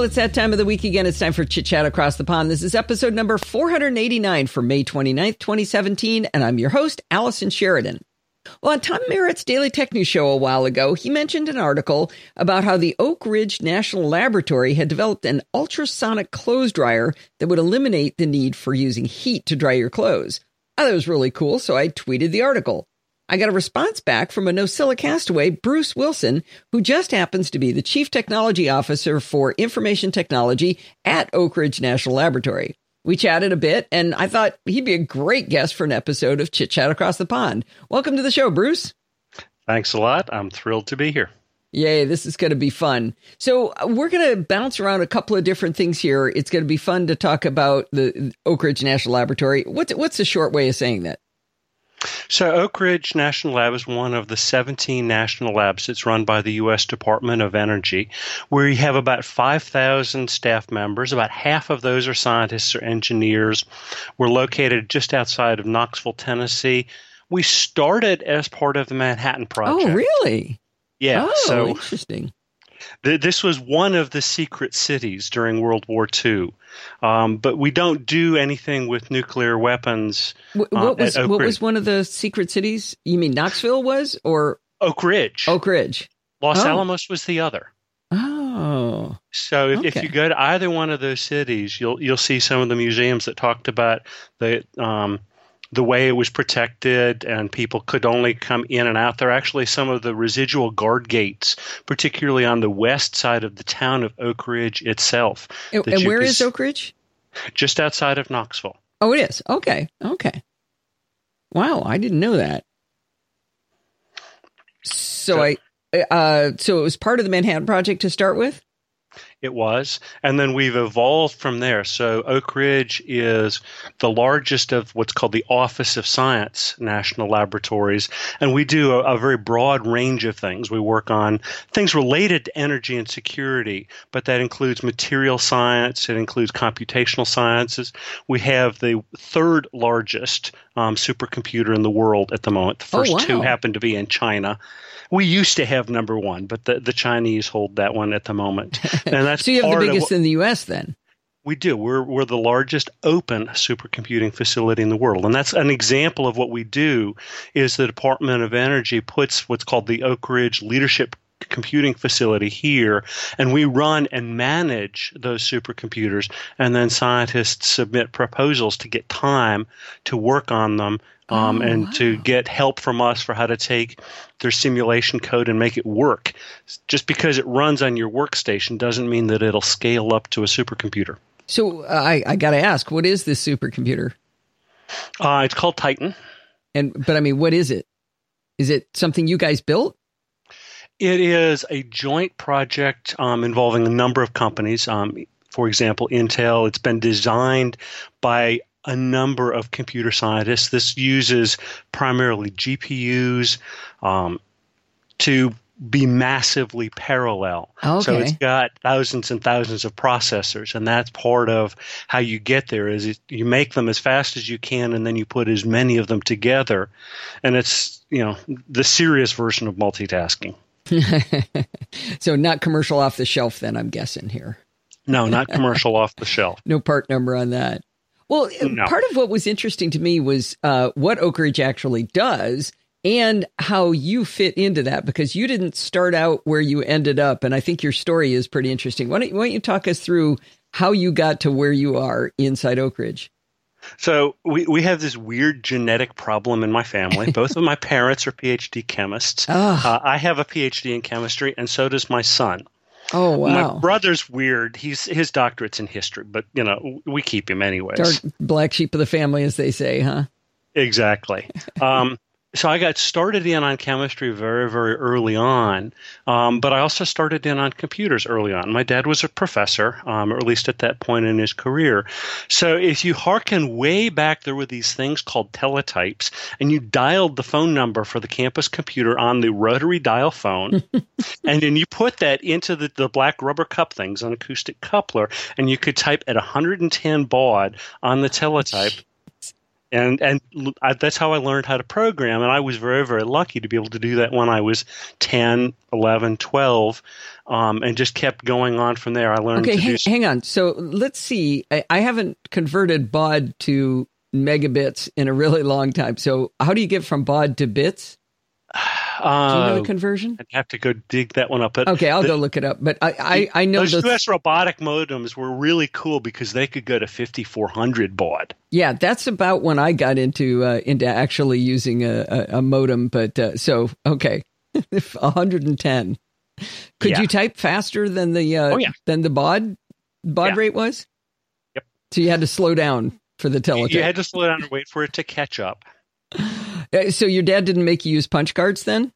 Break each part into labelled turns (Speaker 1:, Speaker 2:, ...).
Speaker 1: Well, it's that time of the week again. It's time for Chit Chat Across the Pond. This is episode number 489 for May 29th, 2017, and I'm your host, Allison Sheridan. Well, on Tom Merritt's Daily Tech News show a while ago, he mentioned an article about how the Oak Ridge National Laboratory had developed an ultrasonic clothes dryer that would eliminate the need for using heat to dry your clothes. It was really cool, so I tweeted the article. I got a response back from a NosillaCastaway, Bruce Wilson, who just happens to be the Chief Technology Officer for Information Technology at Oak Ridge National Laboratory. We chatted a bit, and I thought he'd be a great guest for an episode of Chit Chat Across the Pond. Welcome to the show, Bruce.
Speaker 2: Thanks a lot. I'm thrilled to be here.
Speaker 1: Yay, this is going to be fun. So, uh, we're going to bounce around a couple of different things here. It's going to be fun to talk about the Oak Ridge National Laboratory. What's, what's a short way of saying that?
Speaker 2: So, Oak Ridge National Lab is one of the 17 national labs that's run by the U.S. Department of Energy, where you have about 5,000 staff members. About half of those are scientists or engineers. We're located just outside of Knoxville, Tennessee. We started as part of the Manhattan Project.
Speaker 1: Oh, really?
Speaker 2: Yeah.
Speaker 1: Oh,
Speaker 2: so
Speaker 1: interesting.
Speaker 2: Th- this was one of the secret cities during World War II. Um, but we don't do anything with nuclear weapons.
Speaker 1: What,
Speaker 2: uh,
Speaker 1: what was what
Speaker 2: Ridge.
Speaker 1: was one of the secret cities? You mean Knoxville was or
Speaker 2: Oak Ridge?
Speaker 1: Oak Ridge?
Speaker 2: Los
Speaker 1: oh.
Speaker 2: Alamos was the other.
Speaker 1: Oh,
Speaker 2: So if, if you go to either one of those cities, you'll you'll see some of the museums that talked about the um, the way it was protected and people could only come in and out. There are actually some of the residual guard gates, particularly on the west side of the town of Oak Ridge itself.
Speaker 1: and, and where is Oak Ridge?
Speaker 2: Just outside of Knoxville.
Speaker 1: Oh, it is. Okay, okay. Wow, I didn't know that. So,
Speaker 2: So-
Speaker 1: I, uh, so it was part of the Manhattan Project to start with.
Speaker 2: It was. And then we've evolved from there. So Oak Ridge is the largest of what's called the Office of Science national laboratories. And we do a, a very broad range of things. We work on things related to energy and security, but that includes material science, it includes computational sciences. We have the third largest um, supercomputer in the world at the moment. The
Speaker 1: Oh,
Speaker 2: first two
Speaker 1: wow.
Speaker 2: happen to be in China. We used to have number one, but the, the Chinese hold that one at the moment. And that's
Speaker 1: so you have the biggest in the U.S. Then.
Speaker 2: we do. We're we're the largest open supercomputing facility in the world, and that's an example of what we do. Is the Department of Energy puts what's called the Oak Ridge Leadership Computing Facility here, and we run and manage those supercomputers, and then scientists submit proposals to get time to work on them. Um,
Speaker 1: Oh,
Speaker 2: and to get help from us for how to take their simulation code and make it work. Just because it runs on your workstation doesn't mean that it'll scale up to a supercomputer.
Speaker 1: So uh, I, I got to ask, what is this supercomputer?
Speaker 2: Uh, it's called Titan.
Speaker 1: And but I mean, what is it? Is it something you guys built?
Speaker 2: It is a joint project um, involving a number of companies. Um, for example, Intel. It's been designed by a number of computer scientists. This uses primarily GPUs um, to be massively parallel.
Speaker 1: Okay.
Speaker 2: So it's got thousands and thousands of processors, and that's part of how you get there. Is it, you make them as fast as you can, and then you put as many of them together, and it's you know the serious version of multitasking.
Speaker 1: so not commercial off the shelf. Then I'm guessing here.
Speaker 2: No, not commercial off the shelf.
Speaker 1: No part number on that. Well, uh,
Speaker 2: No.
Speaker 1: part of what was interesting to me was uh, what Oak Ridge actually does and how you fit into that because you didn't start out where you ended up. And I think your story is pretty interesting. Why don't, why don't you talk us through how you got to where you are inside Oak Ridge?
Speaker 2: So we, we have this weird genetic problem in my family. Both of my parents are PhD chemists.
Speaker 1: Ah.
Speaker 2: Uh, I have a PhD in chemistry, and so does my son.
Speaker 1: Oh, wow.
Speaker 2: My brother's weird. He's his doctorate's in history, but you know we keep him anyways.
Speaker 1: Dark black sheep of the family, as they say, huh?
Speaker 2: Exactly. Um, so I got started in on chemistry very, very early on, um, but I also started in on computers early on. My dad was a professor, um, or at least at that point in his career. So if you hearken way back, there were these things called teletypes, and you dialed the phone number for the campus computer on the rotary dial phone, and then you put that into the, the black rubber cup things, an acoustic coupler, and you could type at 110 baud on the teletype and and I, that's how I learned how to program. And I was very very lucky to be able to do that when I was 10, 11, 12, um, and just kept going on from there. I learned.
Speaker 1: Okay,
Speaker 2: hang,
Speaker 1: hang, on. So let's see. I, I haven't converted baud to megabits in a really long time. So how do you get from baud to bits?
Speaker 2: Uh,
Speaker 1: Do you know the conversion?
Speaker 2: I'd have to go dig that one up. But
Speaker 1: okay, I'll
Speaker 2: the,
Speaker 1: go look it up. But I, I, I know
Speaker 2: those
Speaker 1: the,
Speaker 2: US robotic modems were really cool because they could go to 5400 baud.
Speaker 1: Yeah, that's about when I got into uh, into actually using a, a, a modem. But uh, so okay, 110. Could
Speaker 2: Yeah.
Speaker 1: you type faster than the uh,
Speaker 2: Oh, yeah.
Speaker 1: than the baud baud
Speaker 2: Yeah.
Speaker 1: rate was?
Speaker 2: Yep.
Speaker 1: So you had to slow down for the teletype.
Speaker 2: you had to slow down and wait for it to catch up.
Speaker 1: Uh, so your dad didn't make you use punch cards then?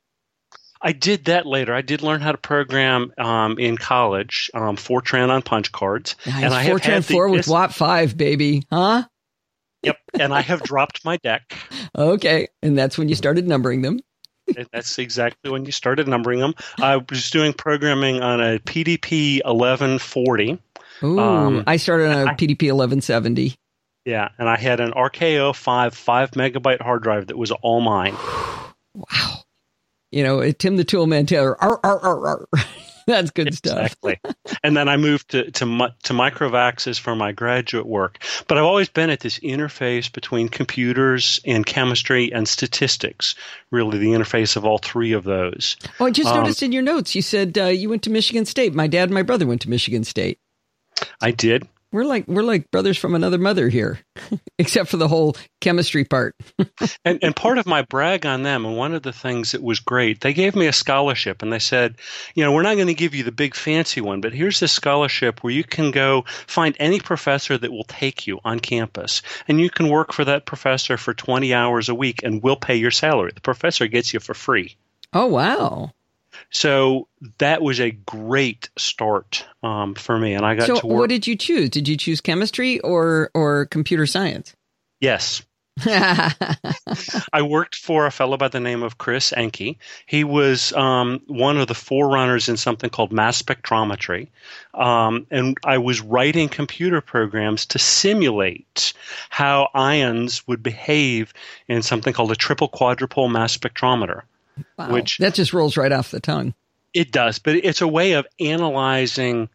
Speaker 2: I did that later. I did learn how to program um, in college, um, Fortran on punch cards,
Speaker 1: Nice.
Speaker 2: and I have
Speaker 1: Fortran
Speaker 2: had the,
Speaker 1: four with Watt five, baby, huh?
Speaker 2: Yep, and I have dropped my deck.
Speaker 1: Okay, and that's when you started numbering them.
Speaker 2: That's exactly when you started numbering them. I was doing programming on a PDP 1140.
Speaker 1: Ooh,
Speaker 2: Um,
Speaker 1: I started on a
Speaker 2: I-
Speaker 1: PDP eleven seventy.
Speaker 2: Yeah, and I had an RK05 5 megabyte hard drive that was all mine.
Speaker 1: Wow. You know, Tim the Tool Man Taylor. Ar, ar, ar, ar. That's good stuff.
Speaker 2: Exactly. and then I moved to to, to MicroVAXes for my graduate work. But I've always been at this interface between computers and chemistry and statistics. Really, the interface of all three of those.
Speaker 1: Oh, I just
Speaker 2: Um,
Speaker 1: noticed in your notes you said uh, you went to Michigan State. My dad and my brother went to Michigan State.
Speaker 2: I did.
Speaker 1: We're like we're like brothers from another mother here, except for the whole chemistry part.
Speaker 2: And, and part of my brag on them, and one of the things that was great, they gave me a scholarship and they said, you know, we're not going to give you the big fancy one, but here's this scholarship where you can go find any professor that will take you on campus. And you can work for that professor for 20 hours a week and we'll pay your salary. The professor gets you for free.
Speaker 1: Oh wow!
Speaker 2: So that was a great start um, for me. And I got
Speaker 1: So
Speaker 2: to work.
Speaker 1: what did you choose? Did you choose chemistry or or computer science?
Speaker 2: yes. I worked for a fellow by the name of Chris Enke. He was um, one of the forerunners in something called mass spectrometry. Um, and I was writing computer programs to simulate how ions would behave in something called a triple quadrupole mass spectrometer.
Speaker 1: Wow.
Speaker 2: Which-
Speaker 1: that just rolls right off the tongue.
Speaker 2: It does, but it's a way of analyzing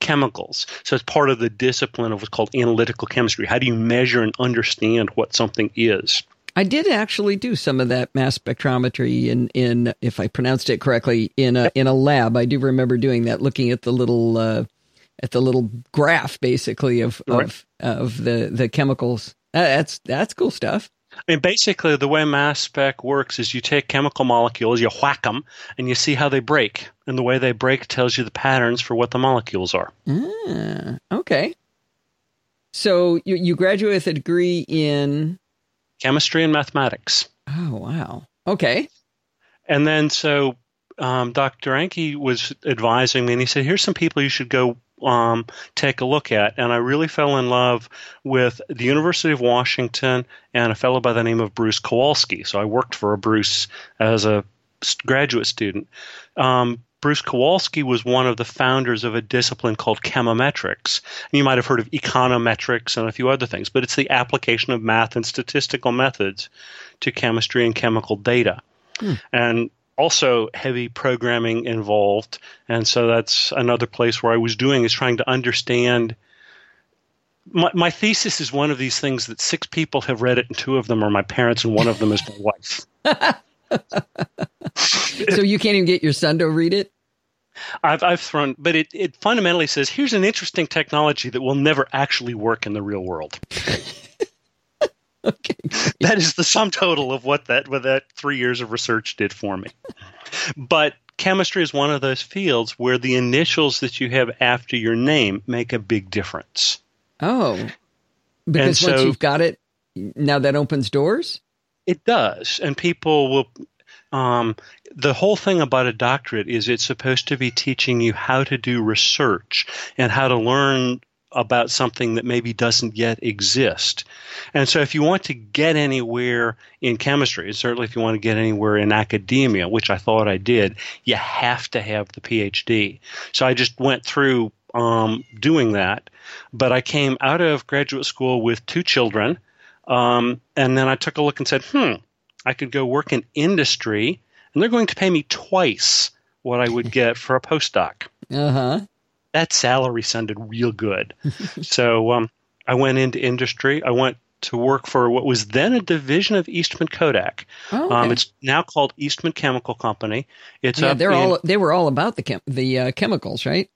Speaker 2: chemicals. So it's part of the discipline of what's called analytical chemistry. How do you measure and understand what something is?
Speaker 1: I did actually do some of that mass spectrometry in, in if I pronounced it correctly, in a in a lab. I do remember doing that, looking at the little uh, at the little graph, basically of
Speaker 2: Right.
Speaker 1: of of the the chemicals. Uh, that's that's cool stuff.
Speaker 2: I mean, basically, the way mass spec works is you take chemical molecules, you whack them, and you see how they break. And the way they break tells you the patterns for what the molecules are.
Speaker 1: Ah, okay. So you you graduate with a degree in
Speaker 2: Chemistry and mathematics.
Speaker 1: oh wow okay
Speaker 2: And then, so um, Dr. Enke was advising me, and he said, Here's some people you should go um, take a look at. And I really fell in love with the University of Washington and a fellow by the name of Bruce Kowalski. So I worked for a Bruce as a graduate student. Um, Bruce Kowalski was one of the founders of a discipline called chemometrics. And you might have heard of econometrics and a few other things, but it's the application of math and statistical methods to chemistry and chemical data. And also heavy programming involved. And so that's another place where I was doing is trying to understand. My, my thesis is one of these things that six people have read it, and two of them are my parents, and one of them is my wife.
Speaker 1: so you can't even get your son to read it
Speaker 2: I've, I've thrown, but it, it fundamentally says here's an interesting technology that will never actually work in the real world.
Speaker 1: okay
Speaker 2: that is the sum total of what that what that three years of research did for me. But chemistry is one of those fields where the initials that you have after your name make a big difference.
Speaker 1: oh because
Speaker 2: And
Speaker 1: once
Speaker 2: so-
Speaker 1: you've got it now that opens doors
Speaker 2: It does, and people will. Um, the whole thing about a doctorate is it's supposed to be teaching you how to do research and how to learn about something that maybe doesn't yet exist. And so, if you want to get anywhere in chemistry, and certainly if you want to get anywhere in academia, which I thought I did, you have to have the PhD. So, I just went through um, doing that. But I came out of graduate school with two children. Um, and then I took a look and said, hmm, I could go work in industry, and they're going to pay me twice what I would get for a postdoc.
Speaker 1: Uh huh.
Speaker 2: That salary sounded real good. so um, I went into industry. I went to work for what was then a division of Eastman Kodak.
Speaker 1: Oh, okay.
Speaker 2: Um, it's now called Eastman Chemical Company. It's
Speaker 1: yeah, they're
Speaker 2: in-
Speaker 1: all they were all about the chem- the uh, chemicals, right?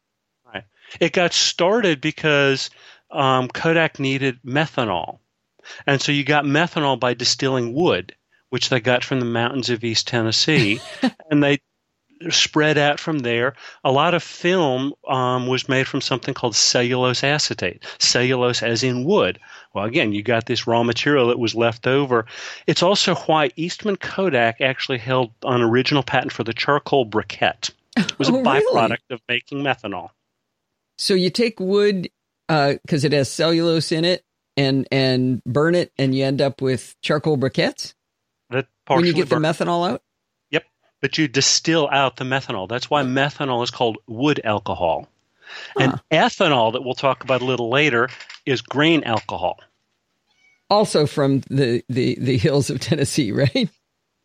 Speaker 1: right?
Speaker 2: It got started because um, Kodak needed methanol. And so you got methanol by distilling wood, which they got from the mountains of East Tennessee. and they spread out from there. A lot of film um, was made from something called cellulose acetate, cellulose as in wood. Well, again, you got this raw material that was left over. It's also why Eastman Kodak actually held an original patent for the charcoal briquette. It was
Speaker 1: Oh,
Speaker 2: a
Speaker 1: really?
Speaker 2: byproduct of making methanol.
Speaker 1: So you take wood because it has cellulose in it, and and burn it, and you end up with charcoal briquettes
Speaker 2: That partially when
Speaker 1: you get the methanol out.
Speaker 2: But you distill out the methanol. That's why methanol is called wood alcohol. And ethanol, that we'll talk about a little later, is grain alcohol.
Speaker 1: Also from the the the hills of Tennessee, right?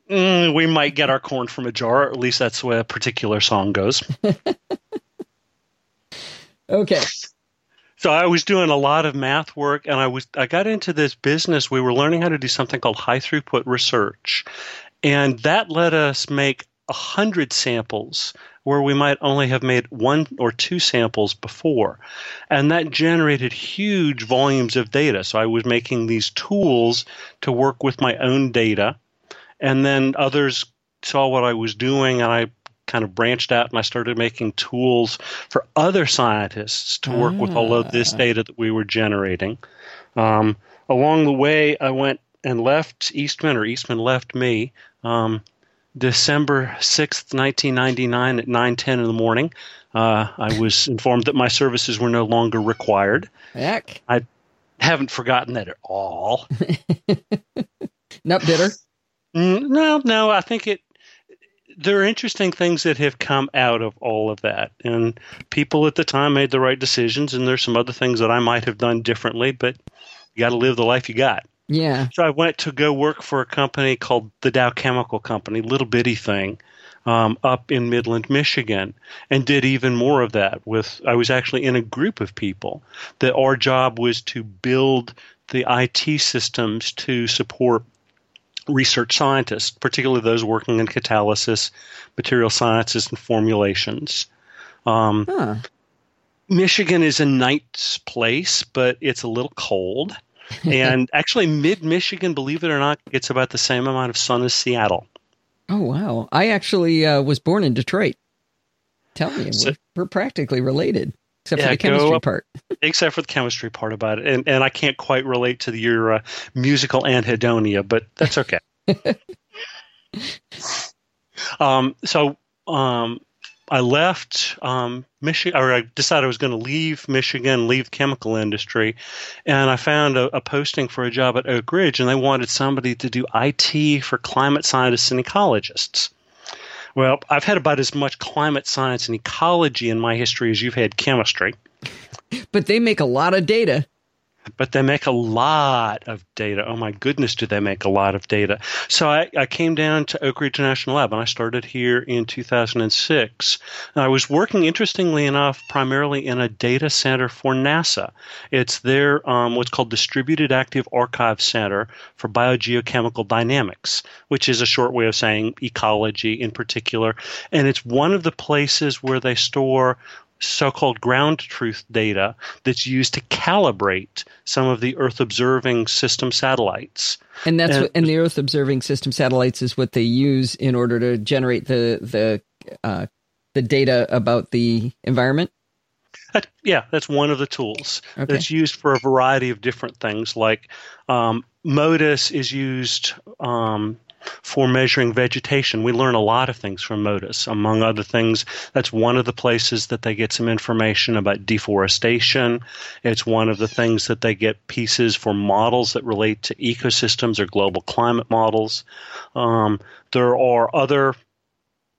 Speaker 2: Mm, we might get our corn from a jar, or at least that's the way a particular song goes.
Speaker 1: Okay.
Speaker 2: So I was doing a lot of math work, and I was I got into this business. We were learning how to do something called high throughput research, and that let us make a hundred samples where we might only have made one or two samples before, and that generated huge volumes of data. So I was making these tools to work with my own data, and then others saw what I was doing, and I kind of branched out and I started making tools for other scientists to work with all of this
Speaker 1: Ah.
Speaker 2: data that we were generating. Um, along the way, I went and left Eastman, or Eastman left me, um, December 6th, 1999 at 9.10 in the morning. Uh, I was informed that my services were no longer required.
Speaker 1: Heck, I
Speaker 2: Haven't forgotten that at all.
Speaker 1: not bitter.
Speaker 2: Mm, No, no, I think it. There are interesting things that have come out of all of that, and people at the time made the right decisions. And there's some other things that I might have done differently, but you got to live the life you got.
Speaker 1: Yeah.
Speaker 2: So I went to go work for a company called the Dow Chemical Company, little bitty thing, um, up in Midland, Michigan, and did even more of that. With I was actually in a group of people that our job was to build the IT systems to support research scientists, particularly those working in catalysis, material sciences, and formulations. Um,
Speaker 1: Huh.
Speaker 2: Michigan is a nice place, but it's a little cold. and actually, mid Michigan, believe it or not, gets about the same amount of sun as Seattle.
Speaker 1: Oh wow. I actually uh, was born in Detroit. Tell me,
Speaker 2: So-
Speaker 1: we're, we're practically related, except
Speaker 2: Yeah,
Speaker 1: for the chemistry
Speaker 2: up-
Speaker 1: part.
Speaker 2: except for the chemistry part about it. And, and I can't quite relate to your uh, musical anhedonia, but that's okay. um, so um, I left um, Michigan, or I decided I was going to leave Michigan, leave the chemical industry, and I found a, a posting for a job at Oak Ridge, and they wanted somebody to do IT for climate scientists and ecologists. Well, I've had about as much climate science and ecology in my history as you've had chemistry.
Speaker 1: But they make a lot of data.
Speaker 2: But they make a lot of data. Oh my goodness, do they make a lot of data? So I, I came down to Oak Ridge National Lab and I started here in 2006. And I was working, interestingly enough, primarily in a data center for NASA. It's their um, what's called Distributed Active Archive Center for Biogeochemical Dynamics, which is a short way of saying ecology in particular. And it's one of the places where they store so-called ground truth data that's used to calibrate some of the Earth observing system satellites.
Speaker 1: And that's
Speaker 2: And-
Speaker 1: what, and the Earth observing system satellites is what they use in order to generate the the uh, the data about the environment.
Speaker 2: That, yeah, that's one of the tools
Speaker 1: Okay.
Speaker 2: that's used for a variety of different things. Like um, MODIS is used um, for measuring vegetation. We learn a lot of things from MODIS. Among other things, that's one of the places that they get some information about deforestation. It's one of the things that they get pieces for models that relate to ecosystems or global climate models. Um, there are other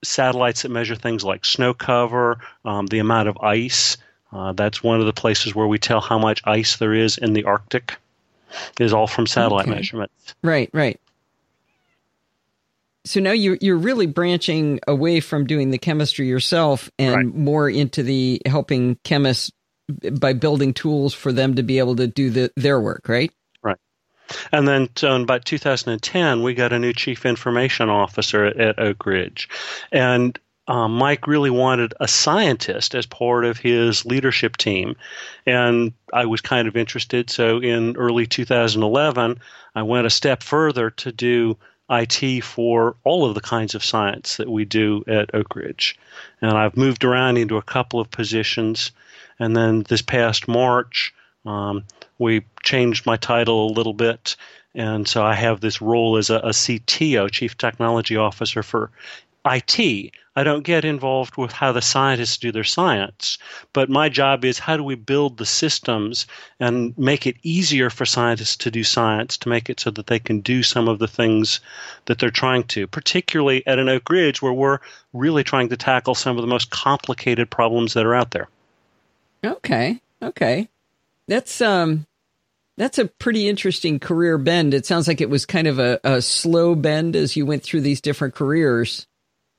Speaker 2: satellites that measure things like snow cover, um, the amount of ice. Uh, that's one of the places where we tell how much ice there is in the Arctic. is all from satellite
Speaker 1: Okay.
Speaker 2: measurements.
Speaker 1: Right, right. So now you're you're really branching away from doing the chemistry yourself and
Speaker 2: Right.
Speaker 1: more into the helping chemists by building tools for them to be able to do the, their work, right? Right.
Speaker 2: And then so in about 2010, we got a new chief information officer at, at Oak Ridge. And um, Mike really wanted a scientist as part of his leadership team. And I was kind of interested. So in early 2011, I went a step further to do IT for all of the kinds of science that we do at Oak Ridge. And I've moved around into a couple of positions. And then this past March, um, we changed my title a little bit. And so I have this role as a, a CTO, Chief Technology Officer for IT. I don't get involved with how the scientists do their science, but my job is how do we build the systems and make it easier for scientists to do science, to make it so that they can do some of the things that they're trying to, particularly at an Oak Ridge where we're really trying to tackle some of the most complicated problems that are out there.
Speaker 1: Okay. Okay. That's um that's a pretty interesting career bend. It sounds like it was kind of a, a slow bend as you went through these different careers.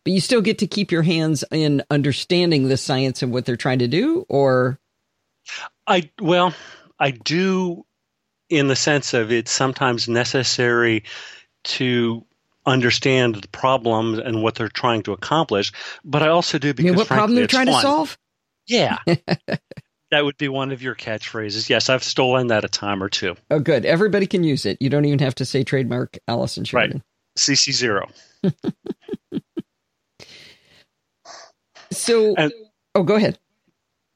Speaker 1: But you still get to keep your hands in understanding the science and what they're trying to do, or
Speaker 2: I well, I do in the sense of it's sometimes necessary to understand the problems and what they're trying to accomplish, but I also do
Speaker 1: I
Speaker 2: because
Speaker 1: mean, what
Speaker 2: frankly,
Speaker 1: problem they're trying to solve?
Speaker 2: Yeah. that would be one of your catchphrases. Yes, I've stolen that a time or two.
Speaker 1: Oh, good. Everybody can use it. You don't even have to say trademark Allison Sheridan.
Speaker 2: CC0.
Speaker 1: So,
Speaker 2: And-
Speaker 1: oh, go ahead.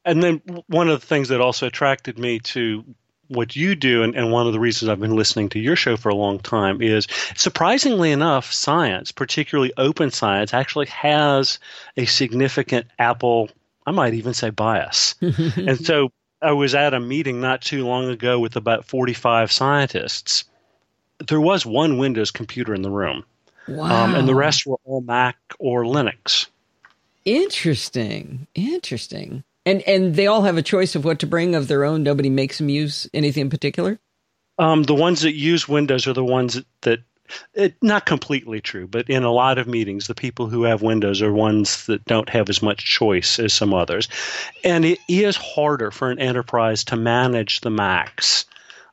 Speaker 2: And then one of the things that also attracted me to what you do, and, and one of the reasons I've been listening to your show for a long time, is surprisingly enough, science, particularly open science, actually has a significant Apple, I might even say bias. and so I was at a meeting not too long ago with about 45 scientists. There was one Windows computer in the room,
Speaker 1: wow.
Speaker 2: um, and the rest were all Mac or Linux.
Speaker 1: Interesting. Interesting. And and they all have a choice of what to bring of their own. Nobody makes them use anything in particular.
Speaker 2: Um, the ones that use Windows are the ones that, it, not completely true, but in a lot of meetings, the people who have Windows are ones that don't have as much choice as some others. And it is harder for an enterprise to manage the Macs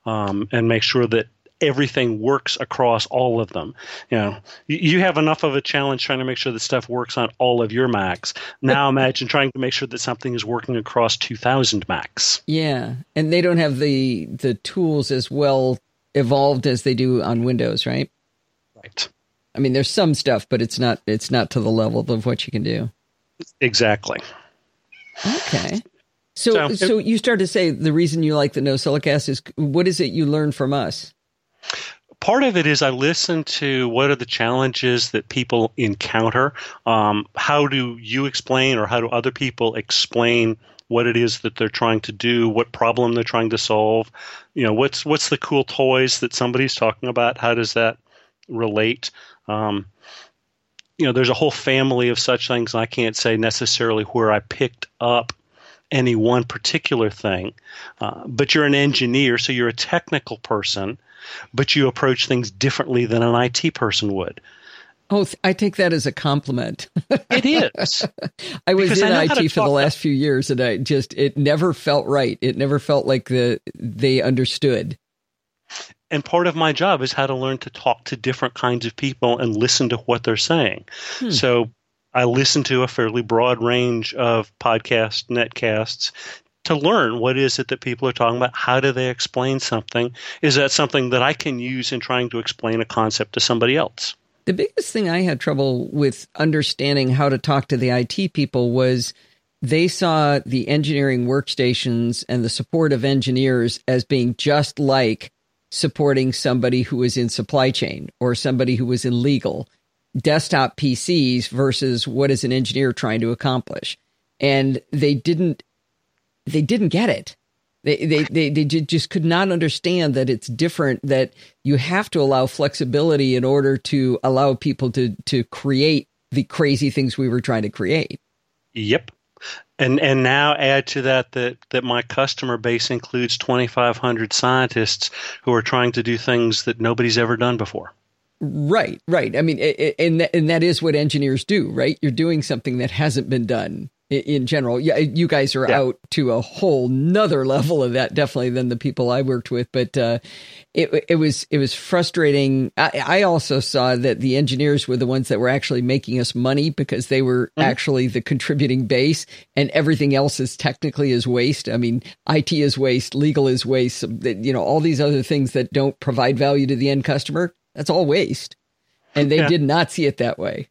Speaker 2: um, and make sure that everything works across all of them. You know, you, you have enough of a challenge trying to make sure that stuff works on all of your Macs. Now imagine trying to make sure that something is working across 2,000 Macs.
Speaker 1: Yeah, and they don't have the the tools as well evolved as they do on Windows, right?
Speaker 2: Right.
Speaker 1: I mean, there's some stuff, but it's not it's not to the level of what you can do.
Speaker 2: Exactly.
Speaker 1: Okay. So,
Speaker 2: So-
Speaker 1: so you start to say the reason you like the NosillaCast is what is it you learn from us?
Speaker 2: Part of it is I listen to what are the challenges that people encounter. Um, how do you explain, or how do other people explain what it is that they're trying to do, what problem they're trying to solve? You know, what's what's the cool toys that somebody's talking about? How does that relate? Um, you know, there's a whole family of such things. I can't say necessarily where I picked up any one particular thing, uh, but you're an engineer, so you're a technical person but you approach things differently than an IT person would.
Speaker 1: Oh, th- I take that as a compliment.
Speaker 2: It is.
Speaker 1: I was
Speaker 2: Because
Speaker 1: in
Speaker 2: I know how to
Speaker 1: IT for the last few years, and I just it never felt right. It never felt like the they understood.
Speaker 2: and part of my job is how to learn to talk to different kinds of people and listen to what they're saying.
Speaker 1: Hmm.
Speaker 2: So I listen to a fairly broad range of podcasts, netcasts to learn what is it that people are talking about. How do they explain something? Is that something that I can use in trying to explain a concept to somebody else?
Speaker 1: The biggest thing I had trouble with understanding how to talk to the IT people was they saw the engineering workstations and the support of engineers as being just like supporting somebody who was in supply chain or somebody who was in legal desktop PCs versus what is an engineer trying to accomplish. And they didn't they didn't get it. They, they, they, they just could not understand that it's different, that you have to allow flexibility in order to allow people to, to create the crazy things we were trying to create.
Speaker 2: Yep. And and now add to that that that my customer base includes 2,500 scientists who are trying to do things that nobody's ever done before.
Speaker 1: Right, right. I mean, and and that is what engineers do, right? You're doing something that hasn't been done in general. Yeah, you guys are yeah. out to a whole nother level of that, definitely than the people I worked with. But uh, it it was it was frustrating. I, I, also saw that the engineers were the ones that were actually making us money because they were mm-hmm. actually the contributing base, and everything else is technically is waste. I mean, IT is waste, legal is waste. You know, all these other things that don't provide value to the end customer. That's all waste, and they yeah. did not see it that way.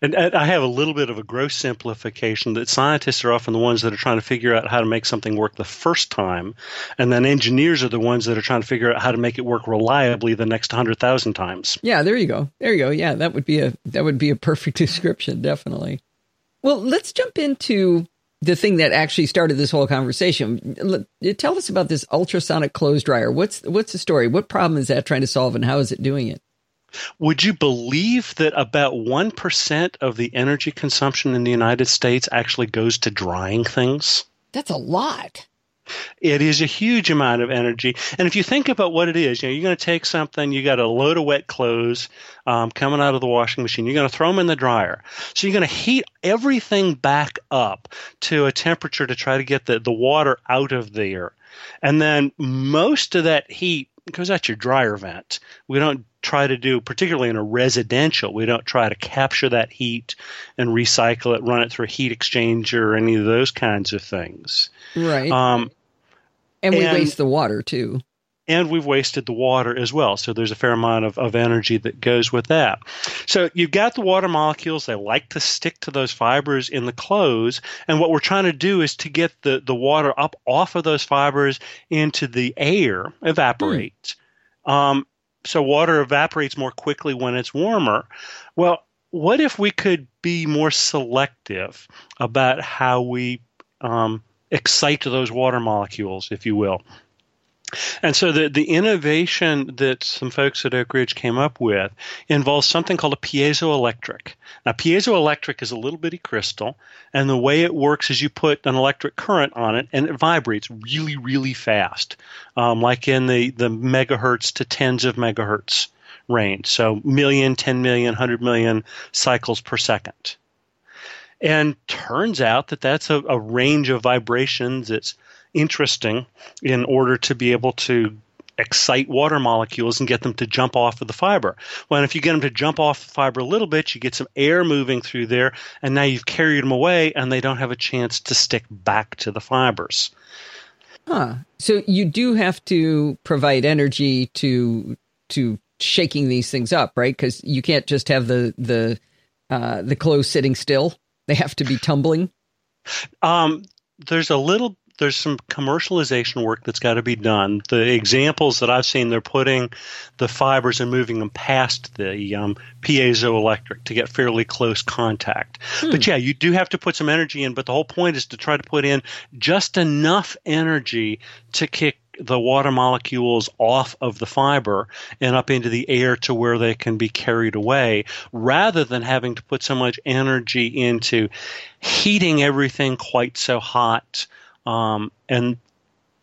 Speaker 2: And, I have a little bit of a gross simplification that scientists are often the ones that are trying to figure out how to make something work the first time, and then engineers are the ones that are trying to figure out how to make it work reliably the next hundred thousand times.
Speaker 1: Yeah, there you go. There you go. Yeah, that would be a that would be a perfect description, definitely. Well, let's jump into the thing that actually started this whole conversation. Tell us about this ultrasonic clothes dryer. What's what's the story? What problem is that trying to solve, and how is it doing it?
Speaker 2: Would you believe that about 1% of the energy consumption in the United States actually goes to drying things?
Speaker 1: That's a lot.
Speaker 2: It is a huge amount of energy. And if you think about what it is, you know, you're going to take something, you got a load of wet clothes um, coming out of the washing machine, you're going to throw them in the dryer. So you're going to heat everything back up to a temperature to try to get the, the water out of there. And then most of that heat goes out your dryer vent. We don't try to do, particularly in a residential, we don't try to capture that heat and recycle it, run it through a heat exchanger or any of those kinds of things.
Speaker 1: Right. Um, and we and, waste the water too.
Speaker 2: And we've wasted the water as well. So there's a fair amount of, of energy that goes with that. So you've got the water molecules. They like to stick to those fibers in the clothes. And what we're trying to do is to get the, the water up off of those fibers into the air, evaporate. Hmm. Um, so water evaporates more quickly when it's warmer. Well, what if we could be more selective about how we um, excite those water molecules, if you will? And so the, the innovation that some folks at Oak Ridge came up with involves something called a piezoelectric. Now, piezoelectric is a little bitty crystal, and the way it works is you put an electric current on it, and it vibrates really, really fast, um, like in the, the megahertz to tens of megahertz range. So, million, 10 million, 100 million cycles per second. And turns out that that's a, a range of vibrations that's interesting in order to be able to excite water molecules and get them to jump off of the fiber. Well, if you get them to jump off the fiber a little bit, you get some air moving through there, and now you've carried them away, and they don't have a chance to stick back to the fibers.
Speaker 1: Huh. So you do have to provide energy to to shaking these things up, right? Because you can't just have the the uh, the clothes sitting still; they have to be tumbling.
Speaker 2: Um, there's a little there's some commercialization work that's got to be done. The examples that I've seen, they're putting the fibers and moving them past the um, piezoelectric to get fairly close contact. Hmm. But yeah, you do have to put some energy in. But the whole point is to try to put in just enough energy to kick the water molecules off of the fiber and up into the air to where they can be carried away rather than having to put so much energy into heating everything quite so hot um, and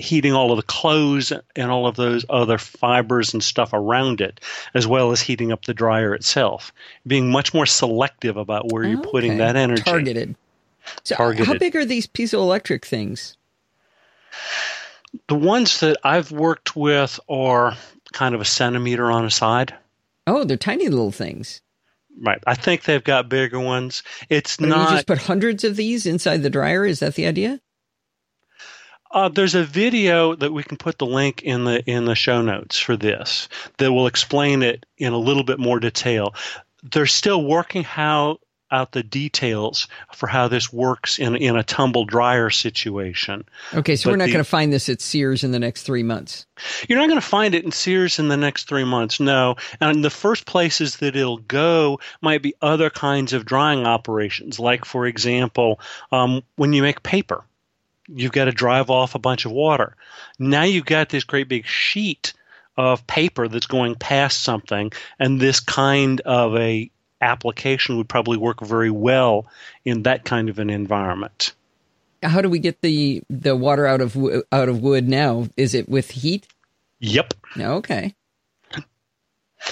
Speaker 2: heating all of the clothes and all of those other fibers and stuff around it, as well as heating up the dryer itself. Being much more selective about where you're okay. putting that energy.
Speaker 1: Targeted. So, Targeted. how big are these piezoelectric things?
Speaker 2: The ones that I've worked with are kind of a centimeter on a side.
Speaker 1: Oh, they're tiny little things.
Speaker 2: Right. I think they've got bigger ones. It's but not.
Speaker 1: You just put hundreds of these inside the dryer. Is that the idea?
Speaker 2: Uh, there's a video that we can put the link in the in the show notes for this that will explain it in a little bit more detail. They're still working how out the details for how this works in in a tumble dryer situation.
Speaker 1: Okay, so but we're not going to find this at Sears in the next three months.
Speaker 2: You're not going to find it in Sears in the next three months, no. And the first places that it'll go might be other kinds of drying operations, like for example, um, when you make paper you've got to drive off a bunch of water. Now you've got this great big sheet of paper that's going past something, and this kind of a application would probably work very well in that kind of an environment.
Speaker 1: How do we get the the water out of out of wood now? Is it with heat?
Speaker 2: Yep.
Speaker 1: Okay.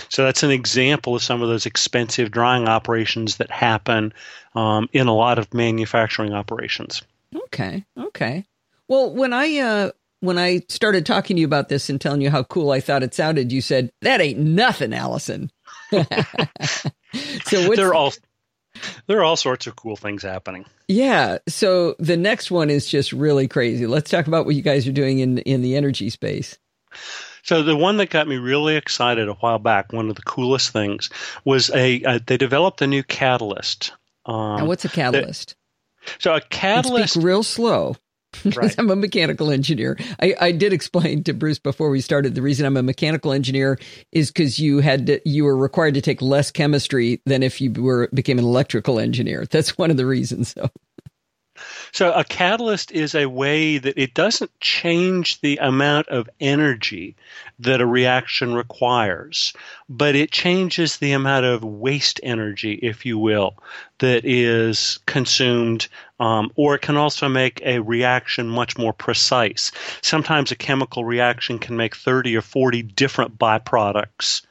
Speaker 2: So that's an example of some of those expensive drying operations that happen um, in a lot of manufacturing operations.
Speaker 1: Okay. Okay. Well, when I uh, when I started talking to you about this and telling you how cool I thought it sounded, you said that ain't nothing, Allison.
Speaker 2: so there are all there are all sorts of cool things happening.
Speaker 1: Yeah. So the next one is just really crazy. Let's talk about what you guys are doing in in the energy space.
Speaker 2: So the one that got me really excited a while back, one of the coolest things, was a, a they developed a new catalyst.
Speaker 1: Um, now, what's a catalyst?
Speaker 2: That, so a catalyst,
Speaker 1: speak real slow. Right. I'm a mechanical engineer. I, I did explain to Bruce before we started the reason I'm a mechanical engineer is because you had to, you were required to take less chemistry than if you were became an electrical engineer. That's one of the reasons. So
Speaker 2: so a catalyst is a way that it doesn't change the amount of energy that a reaction requires, but it changes the amount of waste energy, if you will, that is consumed, um, or it can also make a reaction much more precise. Sometimes a chemical reaction can make 30 or 40 different byproducts.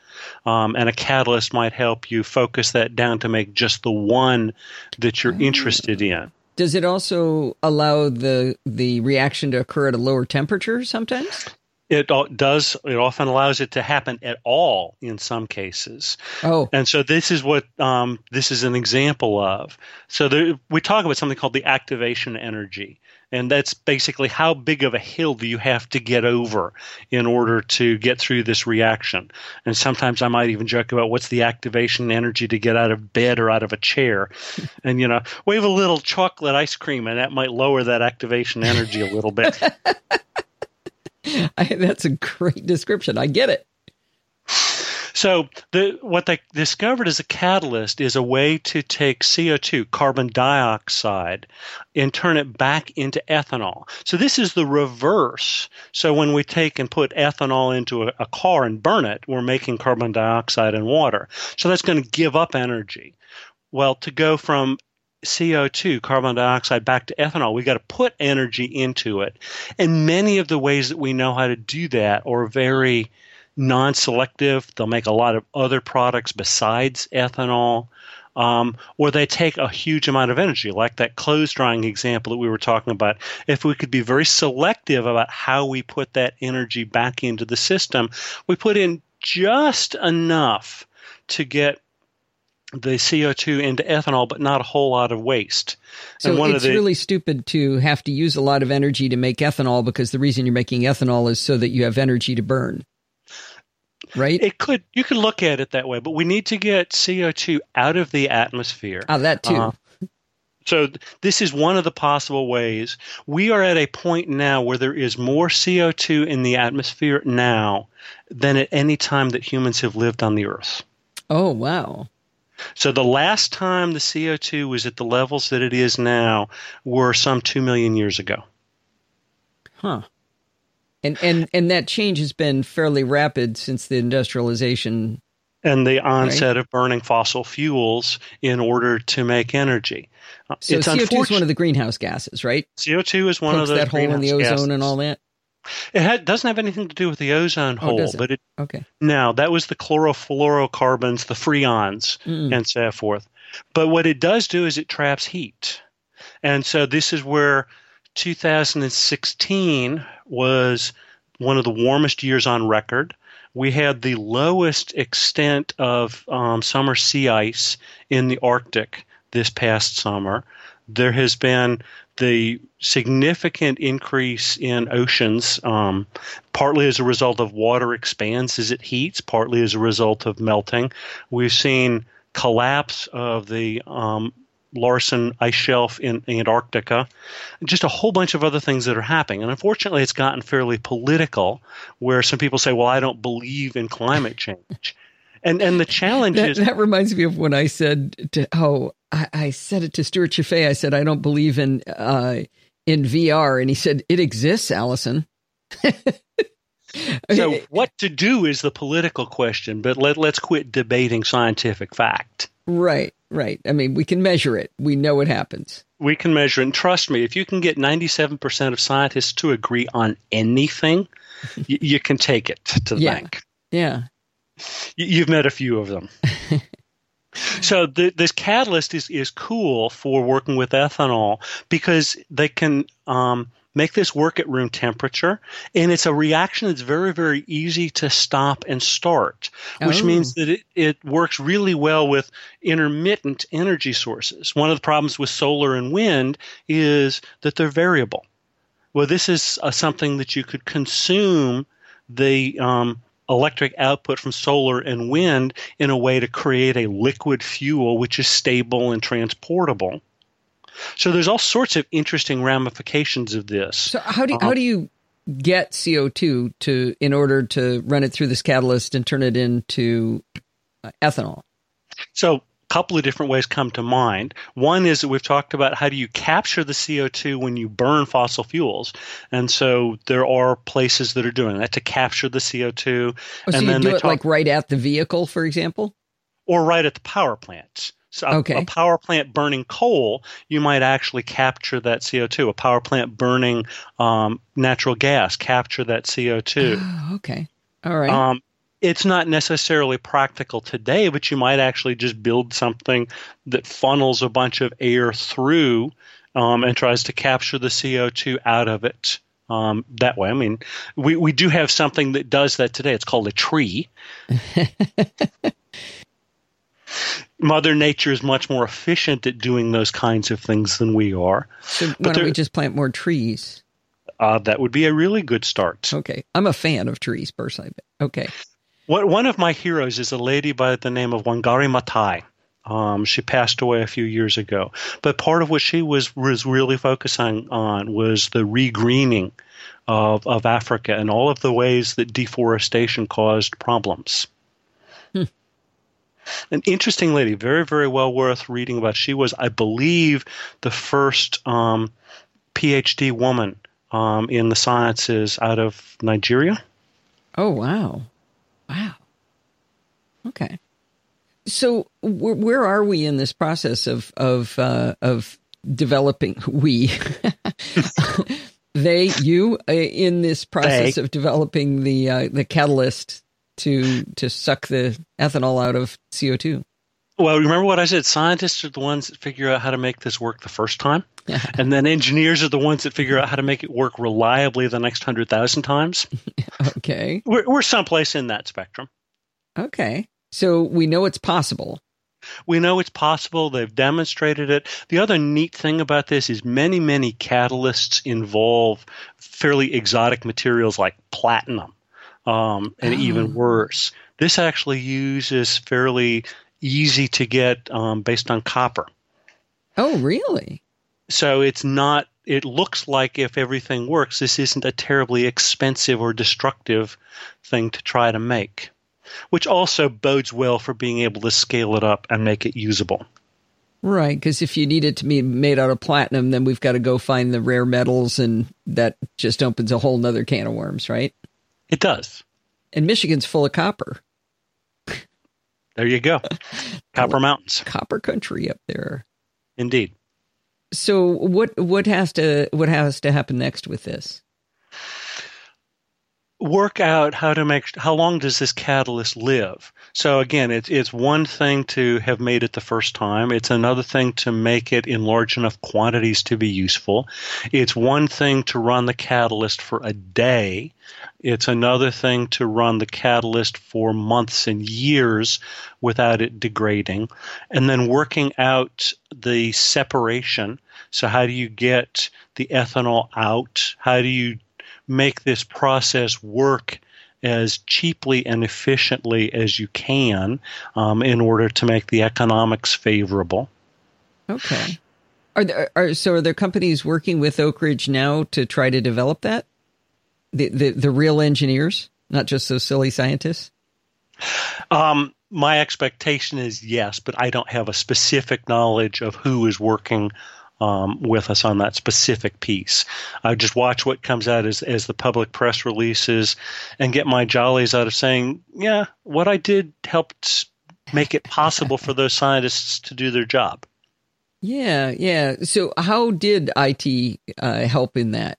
Speaker 2: Um, and a catalyst might help you focus that down to make just the one that you're interested in.
Speaker 1: Does it also allow the the reaction to occur at a lower temperature sometimes?
Speaker 2: It does. It often allows it to happen at all in some cases.
Speaker 1: Oh,
Speaker 2: and so this is what um, this is an example of. So there, we talk about something called the activation energy, and that's basically how big of a hill do you have to get over in order to get through this reaction. And sometimes I might even joke about what's the activation energy to get out of bed or out of a chair. and, you know, wave a little chocolate ice cream, and that might lower that activation energy a little bit.
Speaker 1: I, that's a great description. I get it.
Speaker 2: So the, what they discovered as a catalyst is a way to take CO2, carbon dioxide, and turn it back into ethanol. So this is the reverse. So when we take and put ethanol into a, a car and burn it, we're making carbon dioxide and water. So that's going to give up energy. Well, to go from CO2, carbon dioxide, back to ethanol. We've got to put energy into it. And many of the ways that we know how to do that are very non selective. They'll make a lot of other products besides ethanol. Um, or they take a huge amount of energy, like that clothes drying example that we were talking about. If we could be very selective about how we put that energy back into the system, we put in just enough to get the CO2 into ethanol, but not a whole lot of waste.
Speaker 1: So it's the, really stupid to have to use a lot of energy to make ethanol because the reason you're making ethanol is so that you have energy to burn right?
Speaker 2: It could you could look at it that way, but we need to get CO2 out of the atmosphere.
Speaker 1: Ah, that too. Uh,
Speaker 2: so this is one of the possible ways. We are at a point now where there is more CO2 in the atmosphere now than at any time that humans have lived on the earth.
Speaker 1: Oh, wow.
Speaker 2: So the last time the CO2 was at the levels that it is now were some 2 million years ago.
Speaker 1: Huh. And and and that change has been fairly rapid since the industrialization
Speaker 2: and the onset right? of burning fossil fuels in order to make energy.
Speaker 1: Uh, so it's CO2 is one of the greenhouse gases, right?
Speaker 2: CO2 is one
Speaker 1: Pokes
Speaker 2: of those
Speaker 1: that hole in the ozone
Speaker 2: gases.
Speaker 1: and all that.
Speaker 2: It doesn't have anything to do with the ozone
Speaker 1: oh,
Speaker 2: hole,
Speaker 1: it?
Speaker 2: but it
Speaker 1: okay.
Speaker 2: Now that was the chlorofluorocarbons, the freons, mm. and so forth. But what it does do is it traps heat, and so this is where 2016 was one of the warmest years on record. We had the lowest extent of um, summer sea ice in the Arctic this past summer. There has been the significant increase in oceans, um, partly as a result of water expands as it heats, partly as a result of melting. We've seen collapse of the um, Larsen ice shelf in Antarctica, just a whole bunch of other things that are happening. And unfortunately, it's gotten fairly political, where some people say, "Well, I don't believe in climate change." And and the challenge
Speaker 1: that,
Speaker 2: is
Speaker 1: that reminds me of when I said to oh I, I said it to Stewart Cheifet. I said I don't believe in uh, in VR, and he said it exists, Allison.
Speaker 2: so what to do is the political question, but let let's quit debating scientific fact.
Speaker 1: Right, right. I mean, we can measure it. We know what happens.
Speaker 2: We can measure it. And trust me, if you can get 97% of scientists to agree on anything, y- you can take it to the
Speaker 1: yeah.
Speaker 2: bank.
Speaker 1: Yeah.
Speaker 2: Y- you've met a few of them. so the, this catalyst is, is cool for working with ethanol because they can um, make this work at room temperature. And it's a reaction that's very very easy to stop and start which
Speaker 1: Oh.
Speaker 2: means that it, it works really well with intermittent energy sources. One of the problems with solar and wind is that they're variable. Well this is uh, something that you could consume the um, electric output from solar and wind in a way to create a liquid fuel which is stable and transportable so there's all sorts of interesting ramifications of this.
Speaker 1: So how do
Speaker 2: Uh-huh.
Speaker 1: how do you get CO two to in order to run it through this catalyst and turn it into uh, ethanol?
Speaker 2: So a couple of different ways come to mind. One is that we've talked about how do you capture the CO2 when you burn fossil fuels. And so there are places that are doing that to capture the CO2
Speaker 1: Oh, so
Speaker 2: and
Speaker 1: you
Speaker 2: then
Speaker 1: do
Speaker 2: they
Speaker 1: it
Speaker 2: talk
Speaker 1: like right at the vehicle, for example?
Speaker 2: or right at the power plants. So a, a power plant burning coal, you might actually capture that CO2. A power plant burning um, natural gas, capture that CO2.
Speaker 1: Oh, okay. All right.
Speaker 2: Um, it's not necessarily practical today, but you might actually just build something that funnels a bunch of air through um, and tries to capture the CO2 out of it um, that way. I mean, we, we do have something that does that today. It's called a tree. Mother Nature is much more efficient at doing those kinds of things than we are.
Speaker 1: so why don't we just plant more trees?
Speaker 2: Uh, that would be a really good start.
Speaker 1: Okay. I'm a fan of trees personally. But okay.
Speaker 2: What, one of my heroes is a lady by the name of Wangari Maathai. Um, she passed away a few years ago, but part of what she was was really focusing on was the regreening of of Africa and all of the ways that deforestation caused problems. An interesting lady, very very well worth reading about. She was, I believe, the first um, PhD woman um, in the sciences out of Nigeria.
Speaker 1: Oh wow, wow. Okay. So where, where are we in this process of of uh, of developing we they you uh, in this process
Speaker 2: They.
Speaker 1: of developing the uh, the catalyst to to suck the ethanol out of CO two?
Speaker 2: Well, remember what I said? Scientists are the ones that figure out how to make this work the first time, and then engineers are the ones that figure out how to make it work reliably the next hundred thousand times.
Speaker 1: Okay.
Speaker 2: We're, we're someplace in that spectrum.
Speaker 1: Okay. So we know it's possible.
Speaker 2: We know it's possible. They've demonstrated it. The other neat thing about this is many, many catalysts involve fairly exotic materials like platinum, um, and
Speaker 1: Oh.
Speaker 2: even worse. This actually uses fairly easy to get um, based on copper.
Speaker 1: Oh, really?
Speaker 2: So it's not, it looks like if everything works, this isn't a terribly expensive or destructive thing to try to make, which also bodes well for being able to scale it up and make it usable.
Speaker 1: Right, because if you need it to be made out of platinum, then we've got to go find the rare metals, and that just opens a whole nother can of worms, right?
Speaker 2: It does.
Speaker 1: And Michigan's full of copper,
Speaker 2: There you go. Copper Mountains.
Speaker 1: copper country up there.
Speaker 2: Indeed.
Speaker 1: So what what has to what has to happen next with this?
Speaker 2: Work out how to make how long does this catalyst live? So again it's it's one thing to have made it the first time. It's another thing to make it in large enough quantities to be useful. It's one thing to run the catalyst for a day. It's another thing to run the catalyst for months and years without it degrading. And then working out the separation. So how do you get the ethanol out? How do you make this process work as cheaply and efficiently as you can um, in order to make the economics favorable.
Speaker 1: Okay. Are there are so are there companies working with Oak Ridge now to try to develop that? The the, the real engineers, not just those silly scientists?
Speaker 2: Um, my expectation is yes, but I don't have a specific knowledge of who is working um, with us on that specific piece. I just watch what comes out as, as the public press releases and get my jollies out of saying, yeah, what I did helped make it possible for those scientists to do their job.
Speaker 1: Yeah, yeah. So, how did IT uh, help in that?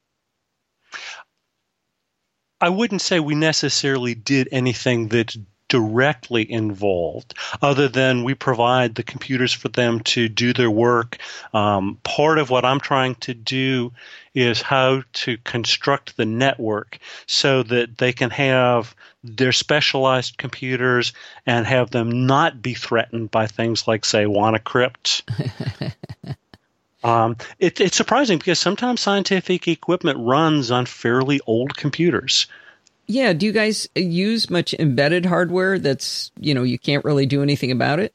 Speaker 2: I wouldn't say we necessarily did anything that's directly involved, other than we provide the computers for them to do their work. Um, part of what I'm trying to do is how to construct the network so that they can have their specialized computers and have them not be threatened by things like, say, WannaCrypt. um, it, it's surprising because sometimes scientific equipment runs on fairly old computers.
Speaker 1: Yeah. Do you guys use much embedded hardware that's, you know, you can't really do anything about it?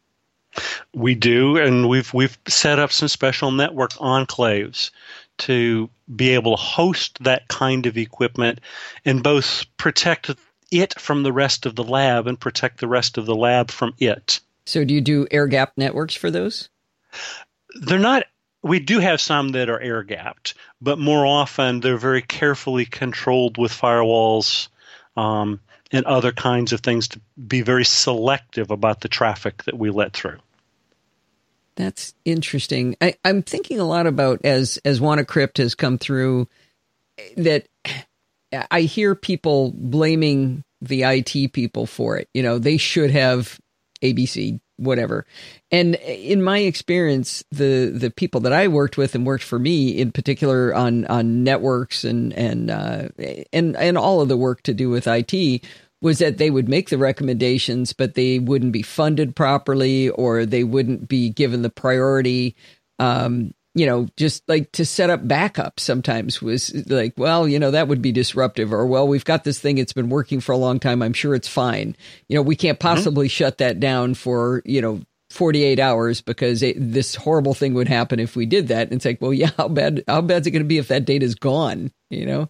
Speaker 2: We do, and we've we've set up some special network enclaves to be able to host that kind of equipment and both protect it from the rest of the lab and protect the rest of the lab from it.
Speaker 1: So, do you do air gap networks for those?
Speaker 2: They're not. We do have some that are air gapped, but more often they're very carefully controlled with firewalls um, and other kinds of things to be very selective about the traffic that we let through.
Speaker 1: That's interesting. I, am thinking a lot about as as WannaCrypt has come through that I hear people blaming the IT people for it. You know, they should have ABC whatever. And in my experience, the the people that I worked with and worked for me in particular on on networks and and uh, and and all of the work to do with IT was that they would make the recommendations, but they wouldn't be funded properly, or they wouldn't be given the priority. Um, you know, just like to set up backup sometimes was like, well, you know, that would be disruptive or, well, we've got this thing. It's been working for a long time. I'm sure it's fine. You know, we can't mm-hmm. possibly mm-hmm. shut that down for, you know, 48 hours because it, this horrible thing would happen if we did that. And it's like, well, yeah, how bad, how bad is it going to be if that data is gone? You know?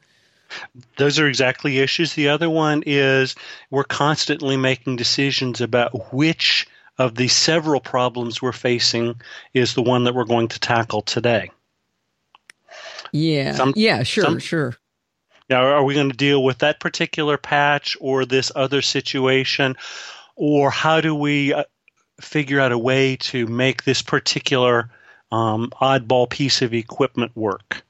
Speaker 2: Those are exactly issues. The other one is we're constantly making decisions about which of the several problems we're facing is the one that we're going to tackle today.
Speaker 1: Yeah. Some, yeah, sure, some, sure.
Speaker 2: Now, are we going to deal with that particular patch or this other situation? Or how do we uh, figure out a way to make this particular um, oddball piece of equipment work?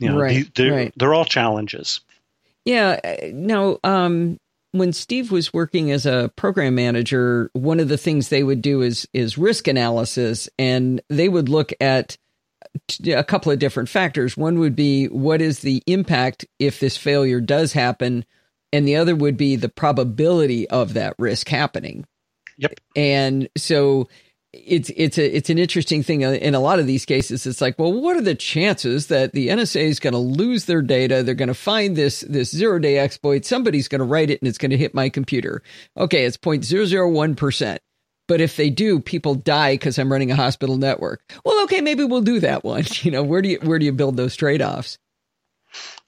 Speaker 2: You know, right, they're, right. they're all challenges.
Speaker 1: Yeah. Uh, now, um, when Steve was working as a program manager, one of the things they would do is is risk analysis, and they would look at a couple of different factors. One would be what is the impact if this failure does happen, and the other would be the probability of that risk happening.
Speaker 2: Yep.
Speaker 1: And so it's it's a it's an interesting thing in a lot of these cases. It's like, well, what are the chances that the NSA is going to lose their data? They're going to find this this zero day exploit. Somebody's going to write it, and it's going to hit my computer. Okay, it's 0.001 percent. But if they do, people die because I'm running a hospital network. Well, okay, maybe we'll do that one. You know, where do you where do you build those trade offs?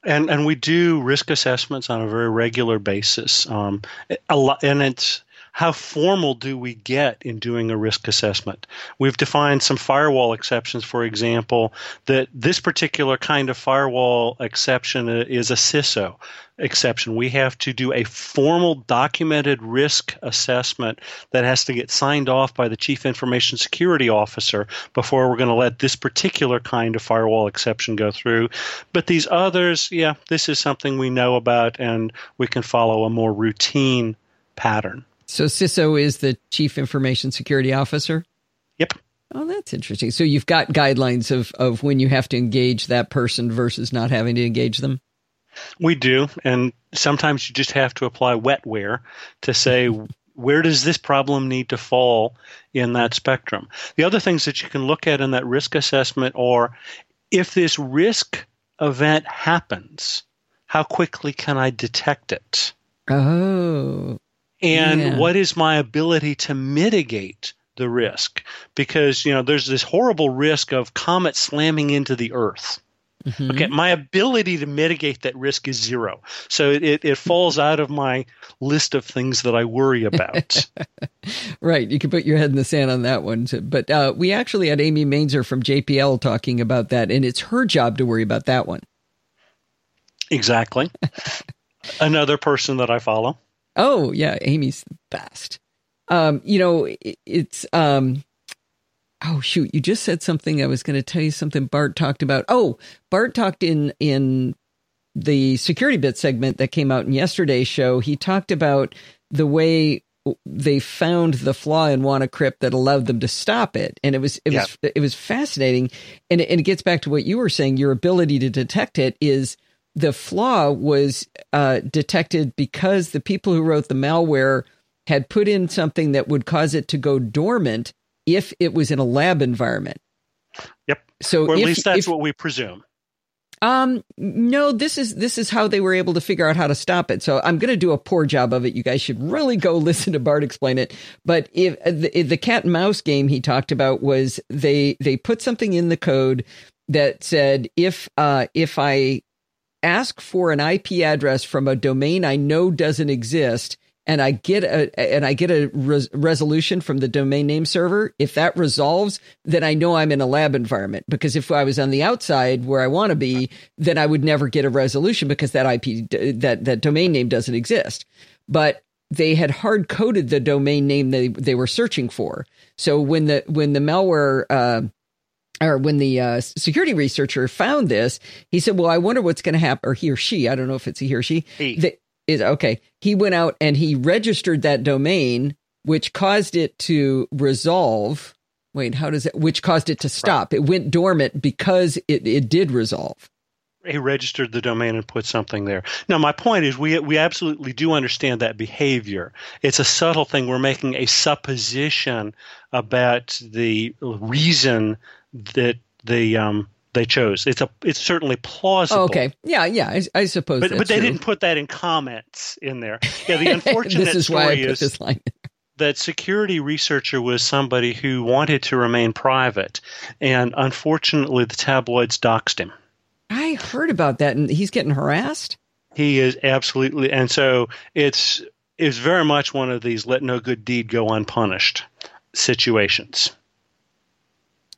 Speaker 2: And and we do risk assessments on a very regular basis. Um, a lot, and it's how formal do we get in doing a risk assessment? We've defined some firewall exceptions, for example, that this particular kind of firewall exception is a CISO exception. We have to do a formal documented risk assessment that has to get signed off by the chief information security officer before we're going to let this particular kind of firewall exception go through. But these others, yeah, this is something we know about and we can follow a more routine pattern.
Speaker 1: So CISO is the Chief Information Security Officer?
Speaker 2: Yep.
Speaker 1: Oh, that's interesting. So you've got guidelines of, of when you have to engage that person versus not having to engage them?
Speaker 2: We do. And sometimes you just have to apply wetware to say, where does this problem need to fall in that spectrum? The other things that you can look at in that risk assessment are if this risk event happens, how quickly can I detect it?
Speaker 1: Oh,
Speaker 2: and yeah. what is my ability to mitigate the risk? Because you know there's this horrible risk of comets slamming into the earth. Mm-hmm. okay my ability to mitigate that risk is zero. So it, it falls out of my list of things that i worry about.
Speaker 1: Right you can put your head in the sand on that one too. but uh, we actually had amy mainzer from jpl talking about that and it's her job to worry about that one.
Speaker 2: Exactly. Another person that i follow
Speaker 1: Oh, yeah, Amy's the best. Um, you know, it, it's um, oh shoot, you just said something. I was going to tell you something. Bart talked about. Oh, Bart talked in in the security bit segment that came out in yesterday's show. He talked about the way they found the flaw in WannaCrypt that allowed them to stop it, and it was it was it was fascinating, and it, and it gets back to what you were saying. Your ability to detect it is the flaw was uh, detected because the people who wrote the malware had put in something that would cause it to go dormant if it was in a lab environment.
Speaker 2: Yep.
Speaker 1: So,
Speaker 2: or at
Speaker 1: if,
Speaker 2: least that's
Speaker 1: if,
Speaker 2: what we presume.
Speaker 1: Um, no, this is this is how they were able to figure out how to stop it. So I'm going to do a poor job of it. You guys should really go listen to Bart explain it. But if the, the cat and mouse game he talked about was they they put something in the code that said if uh if I ask for an IP address from a domain I know doesn't exist, and I get a and I get a res- resolution from the domain name server, if that resolves, then I know I'm in a lab environment. Because if I was on the outside where I want to be, then I would never get a resolution because that IP that that domain name doesn't exist. But they had hard coded the domain name they they were searching for. So when the when the malware uh, or when the uh, security researcher found this, he said, "Well, I wonder what's going to happen." Or he or she, I don't know if it's a he or she.
Speaker 2: He.
Speaker 1: They, is okay. He went out and he registered that domain, which caused it to resolve. Wait, how does it? Which caused it to stop? Right. It went dormant because it it did resolve.
Speaker 2: He registered the domain and put something there. Now, my point is, we we absolutely do understand that behavior. It's a subtle thing. We're making a supposition about the reason that the um, they chose. It's a it's certainly plausible.
Speaker 1: Oh, okay, yeah, yeah, I, I suppose.
Speaker 2: But but they
Speaker 1: true.
Speaker 2: didn't put that in comments in there. Yeah, the unfortunate
Speaker 1: this is
Speaker 2: story
Speaker 1: why I put
Speaker 2: is
Speaker 1: this line.
Speaker 2: that security researcher was somebody who wanted to remain private, and unfortunately, the tabloids doxed him.
Speaker 1: I heard about that, and he's getting harassed.
Speaker 2: He is absolutely, and so it's it's very much one of these "let no good deed go unpunished" situations.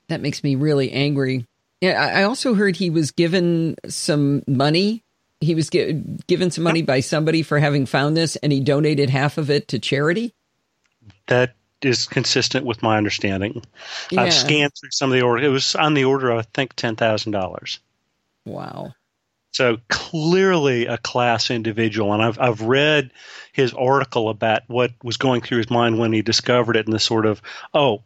Speaker 1: That makes me really angry yeah, I also heard he was given some money. He was given some money by somebody for having found this, and he donated half of it to charity.
Speaker 2: That is consistent with my understanding.
Speaker 1: Yeah.
Speaker 2: I've scanned through some of the order. It was on the order of I think ten thousand dollars.
Speaker 1: Wow.
Speaker 2: So clearly a class individual, and I've I've read his article about what was going through his mind when he discovered it, and the sort of oh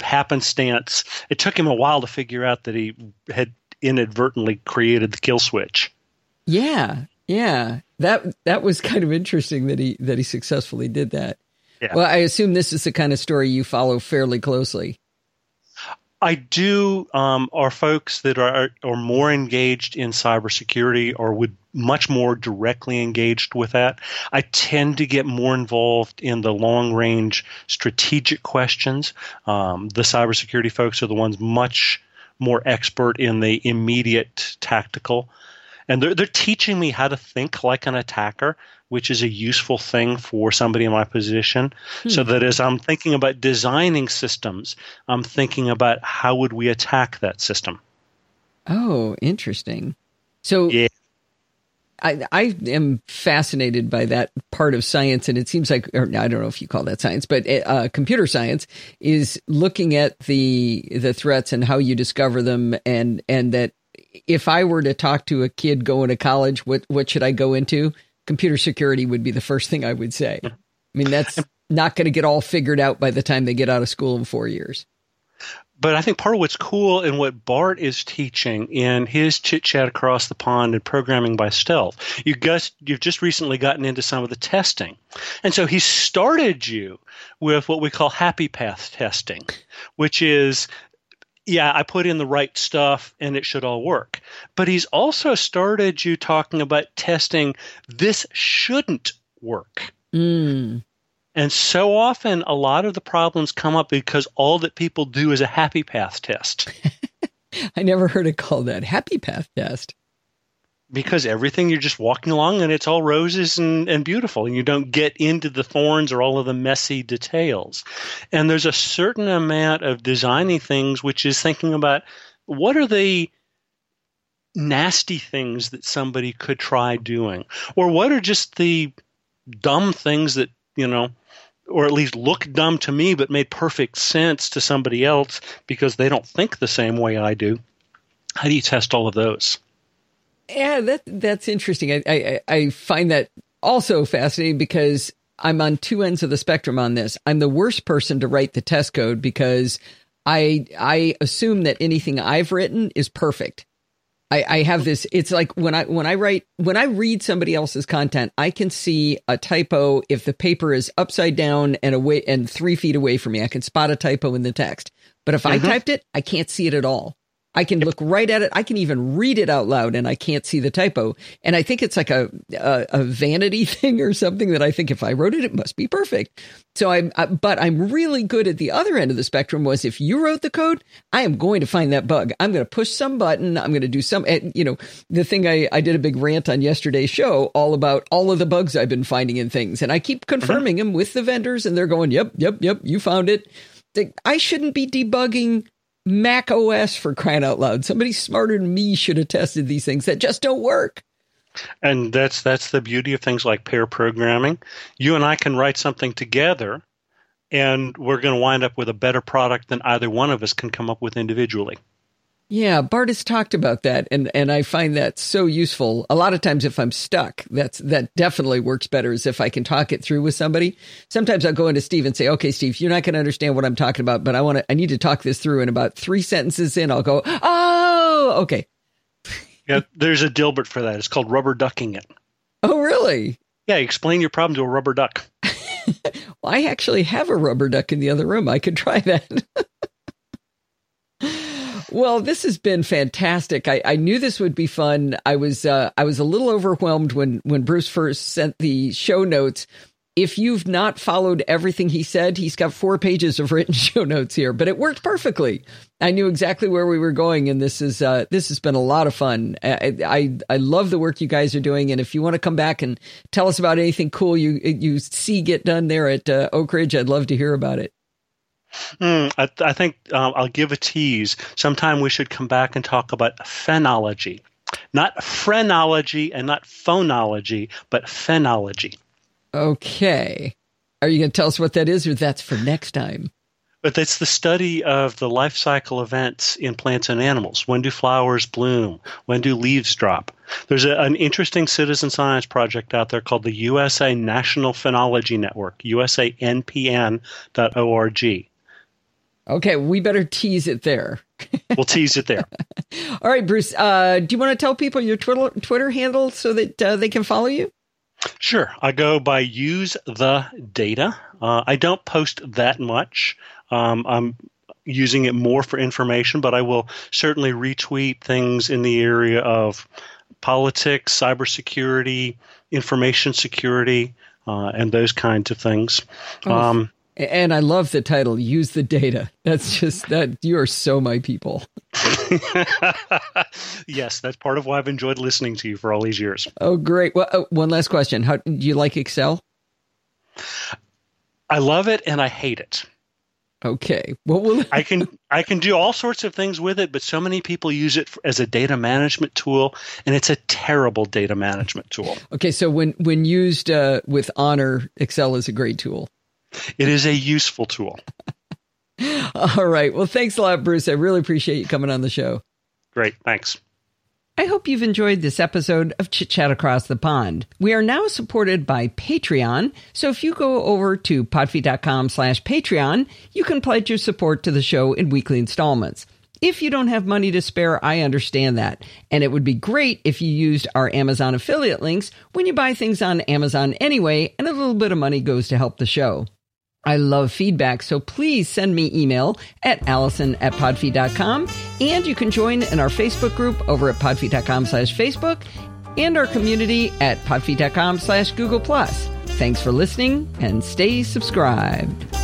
Speaker 2: happenstance. It took him a while to figure out that he had inadvertently created the kill switch.
Speaker 1: Yeah, yeah. That that was kind of interesting that he that he successfully did that.
Speaker 2: Yeah.
Speaker 1: Well, I assume this is the kind of story you follow fairly closely.
Speaker 2: I do. Um, are folks that are are more engaged in cybersecurity or would much more directly engaged with that. I tend to get more involved in the long range strategic questions. Um, the cybersecurity folks are the ones much more expert in the immediate tactical. And they're, they're teaching me how to think like an attacker, which is a useful thing for somebody in my position. Hmm. So that as I'm thinking about designing systems, I'm thinking about how would we attack that system.
Speaker 1: Oh, interesting. So
Speaker 2: yeah.
Speaker 1: I, I am fascinated by that part of science, and it seems like, or I don't know if you call that science, but uh, computer science is looking at the the threats and how you discover them, and and that if I were to talk to a kid going to college, what what should I go into? Computer security would be the first thing I would say. I mean, that's not going to get all figured out by the time they get out of school in four years
Speaker 2: but I think part of what's cool in what Bart is teaching in his chit chat across the pond and programming by stealth, you guys, you've just recently gotten into some of the testing, and so he started you with what we call happy path testing, which is yeah, I put in the right stuff and it should all work. But he's also started you talking about testing this shouldn't work.
Speaker 1: Mm.
Speaker 2: And so often, a lot of the problems come up because all that people do is a happy path test.
Speaker 1: I never heard it called that happy path test.
Speaker 2: Because everything you're just walking along and it's all roses and, and beautiful, and you don't get into the thorns or all of the messy details. And there's a certain amount of designing things which is thinking about what are the nasty things that somebody could try doing, or what are just the dumb things that you know or at least look dumb to me, but made perfect sense to somebody else because they don't think the same way I do. How do you test all of those?
Speaker 1: Yeah, that that's interesting. I, I, I find that also fascinating because I'm on two ends of the spectrum on this. I'm the worst person to write the test code because I I assume that anything I've written is perfect. I, I have this. It's like when I when I write when I read somebody else's content, I can see a typo if the paper is upside down and away and three feet away from me. I can spot a typo in the text. But if mm-hmm. I typed it, I can't see it at all. I can look right at it. I can even read it out loud and I can't see the typo. And I think it's like a, a, a vanity thing or something that I think if I wrote it, it must be perfect. So I'm, I, but I'm really good at the other end of the spectrum was if you wrote the code, I am going to find that bug. I'm going to push some button. I'm going to do some, you know, the thing I, I did a big rant on yesterday's show all about all of the bugs I've been finding in things. And I keep mm-hmm. confirming mm-hmm. them with the vendors and they're going, yep, yep, yep, you found it. I shouldn't be debugging Mac OS for crying out loud. Somebody smarter than me should have tested these things that just don't work.
Speaker 2: And that's that's the beauty of things like pair programming. You and I can write something together and we're going to wind up with a better product than either one of us can come up with individually.
Speaker 1: Yeah, Bart has talked about that, and and I find that so useful. A lot of times, if I'm stuck, that's that definitely works better. Is if I can talk it through with somebody. Sometimes I'll go into Steve and say, "Okay, Steve, you're not going to understand what I'm talking about, but I want to. I need to talk this through." And about three sentences in, I'll go, "Oh, okay."
Speaker 2: yeah, there's a Dilbert for that. It's called rubber ducking it.
Speaker 1: Oh, really?
Speaker 2: Yeah, explain your problem to a rubber duck.
Speaker 1: well, I actually have a rubber duck in the other room. I could try that. Well, this has been fantastic. I, I knew this would be fun. I was uh, I was a little overwhelmed when when Bruce first sent the show notes. If you've not followed everything he said, he's got four pages of written show notes here, but it worked perfectly. I knew exactly where we were going, and this is uh, this has been a lot of fun. I, I, I love the work you guys are doing, and if you want to come back and tell us about anything cool you you see get done there at uh, Oak Ridge, I'd love to hear about it.
Speaker 2: Mm, I, I, think um, I'll give a tease. Sometime we should come back and talk about phenology. Not phrenology and not phonology, but phenology.
Speaker 1: Okay. Are you going to tell us what that is, or that's for next time?
Speaker 2: But it's the study of the life cycle events in plants and animals. When do flowers bloom? When do leaves drop? There's a, an interesting citizen science project out there called the USA National Phenology Network, usanpn.org.
Speaker 1: Okay, we better tease it there.
Speaker 2: we'll tease it there.
Speaker 1: All right, Bruce. Uh, do you want to tell people your Twitter Twitter handle so that uh, they can follow you?
Speaker 2: Sure. I go by use the data. Uh, I don't post that much. Um, I'm using it more for information, but I will certainly retweet things in the area of politics, cybersecurity, information security, uh, and those kinds of things. Oh. Um,
Speaker 1: and I love the title, Use the Data. That's just that you are so my people.
Speaker 2: yes, that's part of why I've enjoyed listening to you for all these years.
Speaker 1: Oh, great. Well, uh, one last question. How do you like Excel?
Speaker 2: I love it and I hate it.
Speaker 1: Okay. What will
Speaker 2: I can I can do all sorts of things with it, but so many people use it as a data management tool, and it's a terrible data management tool.
Speaker 1: Okay, so when when used uh, with honor, Excel is a great tool.
Speaker 2: It is a useful tool.
Speaker 1: All right. Well, thanks a lot, Bruce. I really appreciate you coming on the show.
Speaker 2: Great. Thanks.
Speaker 1: I hope you've enjoyed this episode of Chit Chat Across the Pond. We are now supported by Patreon, so if you go over to podfeet.com slash Patreon, you can pledge your support to the show in weekly installments. If you don't have money to spare, I understand that. And it would be great if you used our Amazon affiliate links when you buy things on Amazon anyway, and a little bit of money goes to help the show. I love feedback, so please send me email at allison at podfeet.com. And you can join in our Facebook group over at podfeet.com slash Facebook and our community at podfeet.com slash Google Plus. Thanks for listening and stay subscribed.